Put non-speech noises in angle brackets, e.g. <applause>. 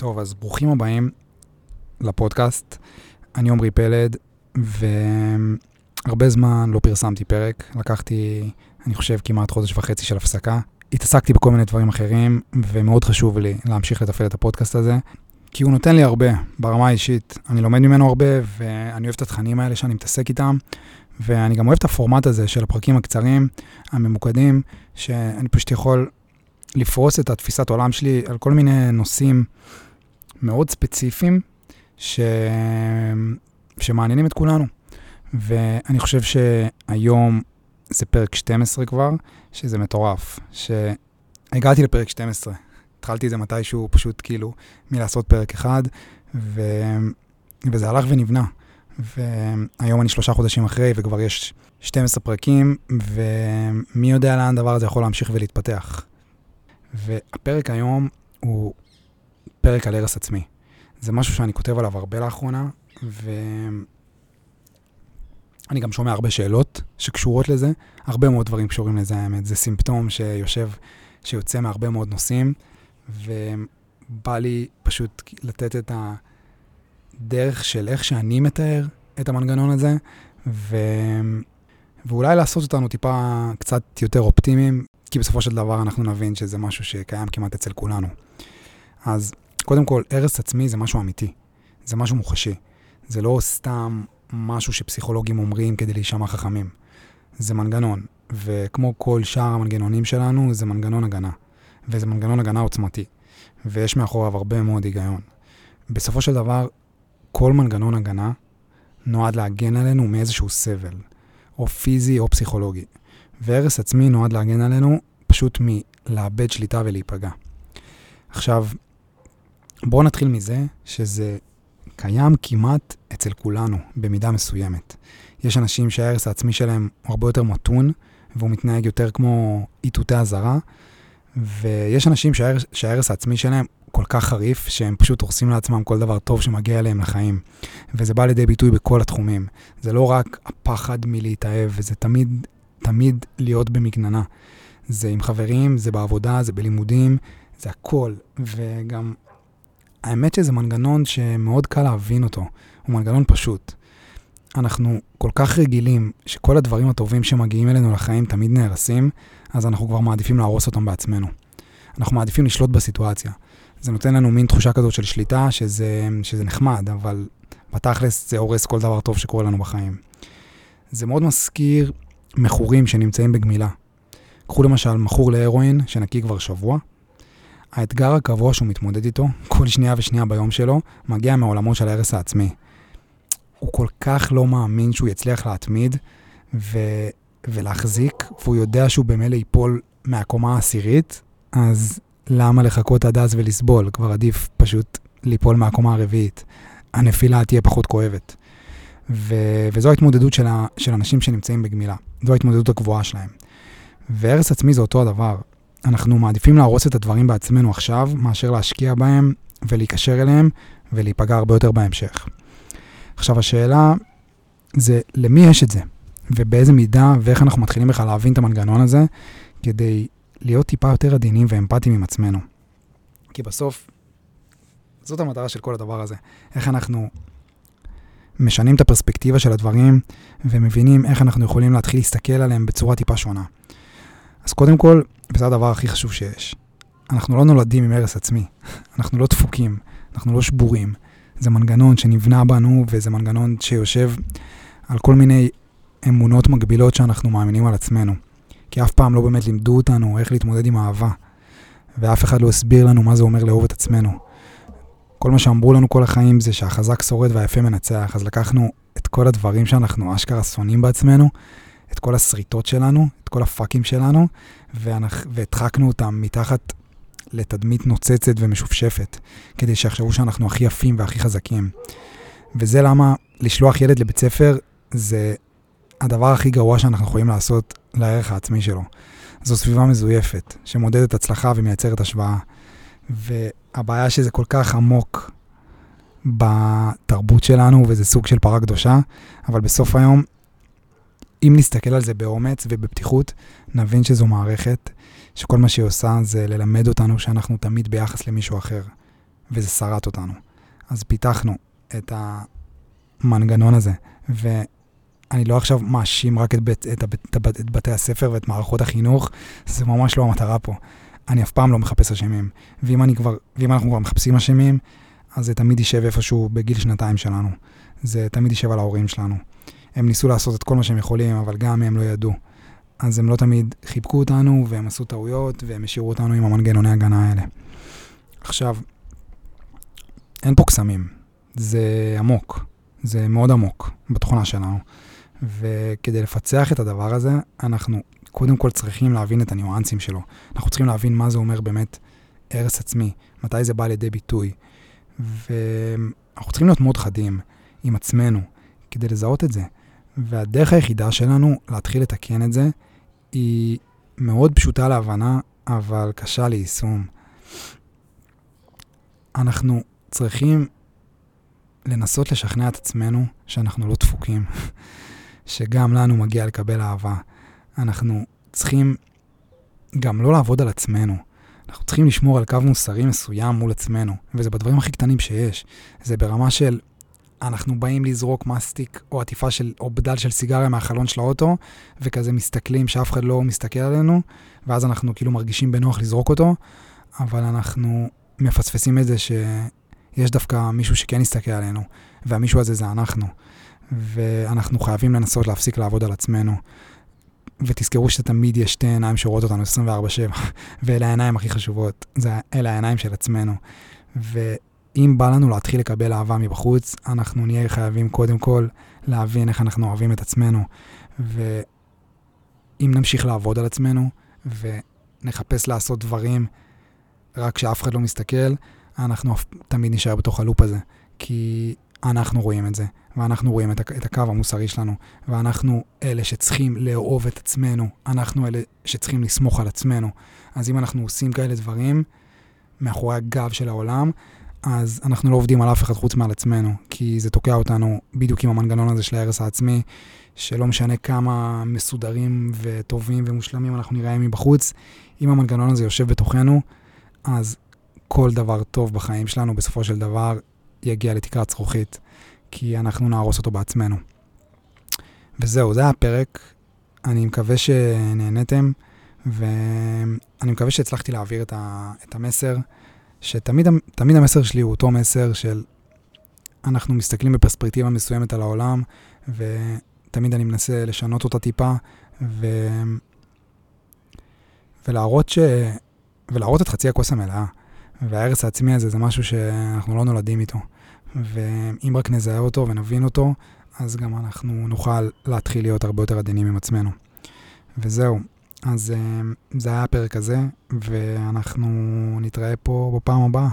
טוב, אז ברוכים הבאים לפודקאסט. אני עמרי פלד, והרבה זמן לא פרסמתי פרק. לקחתי, אני חושב, כמעט חודש וחצי של הפסקה. התעסקתי בכל מיני דברים אחרים, ומאוד חשוב לי להמשיך לתפעל את הפודקאסט הזה, כי הוא נותן לי הרבה, ברמה האישית. אני לומד ממנו הרבה, ואני אוהב את התכנים האלה שאני מתעסק איתם, ואני גם אוהב את הפורמט הזה של הפרקים הקצרים, הממוקדים, שאני פשוט יכול לפרוס את התפיסת עולם שלי על כל מיני נושאים מאוד ספציפיים, ש... שמעניינים את כולנו. ואני חושב שהיום זה פרק 12 כבר, שזה מטורף. שהגעתי לפרק 12. התחלתי את זה מתישהו פשוט כאילו מלעשות פרק אחד, ו... וזה הלך ונבנה. והיום אני שלושה חודשים אחרי, וכבר יש 12 פרקים, ומי יודע לאן הדבר הזה יכול להמשיך ולהתפתח. והפרק היום הוא פרק על הרס עצמי. זה משהו שאני כותב עליו הרבה לאחרונה, ואני גם שומע הרבה שאלות שקשורות לזה, הרבה מאוד דברים קשורים לזה, האמת. זה סימפטום שיושב, שיוצא מהרבה מאוד נושאים, ובא לי פשוט לתת את הדרך של איך שאני מתאר את המנגנון הזה, ו... ואולי לעשות אותנו טיפה קצת יותר אופטימיים, כי בסופו של דבר אנחנו נבין שזה משהו שקיים כמעט אצל כולנו. אז קודם כל, הרס עצמי זה משהו אמיתי, זה משהו מוחשי. זה לא סתם משהו שפסיכולוגים אומרים כדי להישמע חכמים. זה מנגנון, וכמו כל שאר המנגנונים שלנו, זה מנגנון הגנה. וזה מנגנון הגנה עוצמתי, ויש מאחוריו הרבה מאוד היגיון. בסופו של דבר, כל מנגנון הגנה נועד להגן עלינו מאיזשהו סבל, או פיזי או פסיכולוגי. והרס עצמי נועד להגן עלינו פשוט מלאבד שליטה ולהיפגע. עכשיו, בואו נתחיל מזה שזה קיים כמעט אצל כולנו, במידה מסוימת. יש אנשים שההרס העצמי שלהם הוא הרבה יותר מתון, והוא מתנהג יותר כמו איתותי אזהרה, ויש אנשים שההרס, העצמי שלהם כל כך חריף, שהם פשוט הורסים לעצמם כל דבר טוב שמגיע אליהם לחיים. וזה בא לידי ביטוי בכל התחומים. זה לא רק הפחד מלהתאהב, וזה תמיד, תמיד להיות במגננה. זה עם חברים, זה בעבודה, זה בלימודים, זה הכל. וגם האמת שזה מנגנון שמאוד קל להבין אותו, הוא מנגנון פשוט. אנחנו כל כך רגילים שכל הדברים הטובים שמגיעים אלינו לחיים תמיד נהרסים, אז אנחנו כבר מעדיפים להרוס אותם בעצמנו. אנחנו מעדיפים לשלוט בסיטואציה. זה נותן לנו מין תחושה כזאת של שליטה, שזה, שזה נחמד, אבל בתכלס זה הורס כל דבר טוב שקורה לנו בחיים. זה מאוד מזכיר מכורים שנמצאים בגמילה. קחו למשל מכור להרואין שנקי כבר שבוע, האתגר הקבוע שהוא מתמודד איתו, כל שנייה ושנייה ביום שלו, מגיע מעולמו של ההרס העצמי. הוא כל כך לא מאמין שהוא יצליח להתמיד ו... ולהחזיק, והוא יודע שהוא במילא ייפול מהקומה העשירית, אז למה לחכות עד אז ולסבול? כבר עדיף פשוט ליפול מהקומה הרביעית. הנפילה תהיה פחות כואבת. ו... וזו ההתמודדות של, ה... של אנשים שנמצאים בגמילה. זו ההתמודדות הקבועה שלהם. והרס עצמי זה אותו הדבר. אנחנו מעדיפים להרוס את הדברים בעצמנו עכשיו, מאשר להשקיע בהם ולהיקשר אליהם ולהיפגע הרבה יותר בהמשך. עכשיו השאלה זה למי יש את זה, ובאיזה מידה ואיך אנחנו מתחילים בכלל להבין את המנגנון הזה, כדי להיות טיפה יותר עדינים ואמפתיים עם עצמנו. כי בסוף, זאת המטרה של כל הדבר הזה. איך אנחנו משנים את הפרספקטיבה של הדברים ומבינים איך אנחנו יכולים להתחיל להסתכל עליהם בצורה טיפה שונה. אז קודם כל, וזה הדבר הכי חשוב שיש, אנחנו לא נולדים עם הרס עצמי, אנחנו לא דפוקים, אנחנו לא שבורים. זה מנגנון שנבנה בנו, וזה מנגנון שיושב על כל מיני אמונות מגבילות שאנחנו מאמינים על עצמנו. כי אף פעם לא באמת לימדו אותנו איך להתמודד עם אהבה, ואף אחד לא הסביר לנו מה זה אומר לאהוב את עצמנו. כל מה שאמרו לנו כל החיים זה שהחזק שורד והיפה מנצח, אז לקחנו את כל הדברים שאנחנו אשכרה שונאים בעצמנו, את כל השריטות שלנו, את כל הפאקים שלנו, והדחקנו אותם מתחת לתדמית נוצצת ומשופשפת, כדי שיחשבו שאנחנו הכי יפים והכי חזקים. וזה למה לשלוח ילד לבית ספר זה הדבר הכי גרוע שאנחנו יכולים לעשות לערך העצמי שלו. זו סביבה מזויפת, שמודדת הצלחה ומייצרת השוואה. והבעיה שזה כל כך עמוק בתרבות שלנו, וזה סוג של פרה קדושה, אבל בסוף היום אם נסתכל על זה באומץ ובפתיחות, נבין שזו מערכת שכל מה שהיא עושה זה ללמד אותנו שאנחנו תמיד ביחס למישהו אחר. וזה שרט אותנו. אז פיתחנו את המנגנון הזה, ואני לא עכשיו מאשים רק את, בית, את, את, את, את בתי הספר ואת מערכות החינוך, זה ממש לא המטרה פה. אני אף פעם לא מחפש אשמים, ואם, כבר, ואם אנחנו כבר מחפשים אשמים, אז זה תמיד יישב איפשהו בגיל שנתיים שלנו. זה תמיד יישב על ההורים שלנו. הם ניסו לעשות את כל מה שהם יכולים, אבל גם הם לא ידעו. אז הם לא תמיד חיבקו אותנו, והם עשו טעויות, והם השאירו אותנו עם המנגנוני הגנה האלה. עכשיו, אין פה קסמים, זה עמוק, זה מאוד עמוק בתוכנה שלנו. וכדי לפצח את הדבר הזה, אנחנו קודם כל צריכים להבין את הניואנסים שלו. אנחנו צריכים להבין מה זה אומר באמת הרס עצמי, מתי זה בא לידי ביטוי. ואנחנו צריכים להיות מאוד חדים עם עצמנו כדי לזהות את זה. והדרך היחידה שלנו להתחיל לתקן את זה היא מאוד פשוטה להבנה, אבל קשה ליישום. אנחנו צריכים לנסות לשכנע את עצמנו שאנחנו לא דפוקים, <laughs> שגם לנו מגיע לקבל אהבה. אנחנו צריכים גם לא לעבוד על עצמנו. אנחנו צריכים לשמור על קו מוסרי מסוים מול עצמנו, וזה בדברים הכי קטנים שיש. זה ברמה של אנחנו באים לזרוק מסטיק או עטיפה של, או בדל של סיגריה מהחלון של האוטו, וכזה מסתכלים שאף אחד לא מסתכל עלינו, ואז אנחנו כאילו מרגישים בנוח לזרוק אותו, אבל אנחנו מפספסים את זה שיש דווקא מישהו שכן יסתכל עלינו, והמישהו הזה זה אנחנו. ואנחנו חייבים לנסות להפסיק לעבוד על עצמנו. ותזכרו שתמיד יש שתי עיניים שרואות אותנו 24/7, ואלה העיניים הכי חשובות, זה, אלה העיניים של עצמנו. ואם בא לנו להתחיל לקבל אהבה מבחוץ, אנחנו נהיה חייבים קודם כל להבין איך אנחנו אוהבים את עצמנו. ואם נמשיך לעבוד על עצמנו, ונחפש לעשות דברים רק כשאף אחד לא מסתכל, אנחנו תמיד נשאר בתוך הלופ הזה. כי אנחנו רואים את זה, ואנחנו רואים את הקו המוסרי שלנו, ואנחנו אלה שצריכים לאהוב את עצמנו, אנחנו אלה שצריכים לסמוך על עצמנו. אז אם אנחנו עושים כאלה דברים מאחורי הגב של העולם, אז אנחנו לא עובדים על אף אחד חוץ מעל עצמנו, כי זה תוקע אותנו בדיוק עם המנגנון הזה של ההרס העצמי, שלא משנה כמה מסודרים וטובים ומושלמים אנחנו נראה מבחוץ, אם המנגנון הזה יושב בתוכנו, אז כל דבר טוב בחיים שלנו בסופו של דבר יגיע לתקרת זכוכית, כי אנחנו נהרוס אותו בעצמנו. וזהו, זה הפרק. אני מקווה שנהנתם, ואני מקווה שהצלחתי להעביר את, ה, את המסר, שתמיד המסר שלי הוא אותו מסר של אנחנו מסתכלים בפרספקטיבה מסוימת על העולם, ותמיד אני מנסה לשנות אותה טיפה, ו... ולהראות, ש... ולהראות את חצי הכוס המלאה. וההרס העצמי הזה זה משהו שאנחנו לא נולדים איתו. ואם רק נזהה אותו ונבין אותו, אז גם אנחנו נוכל להתחיל להיות הרבה יותר עדינים עם עצמנו. וזהו, אז אה, זה היה הפרק הזה, ואנחנו נתראה פה בפעם הבאה.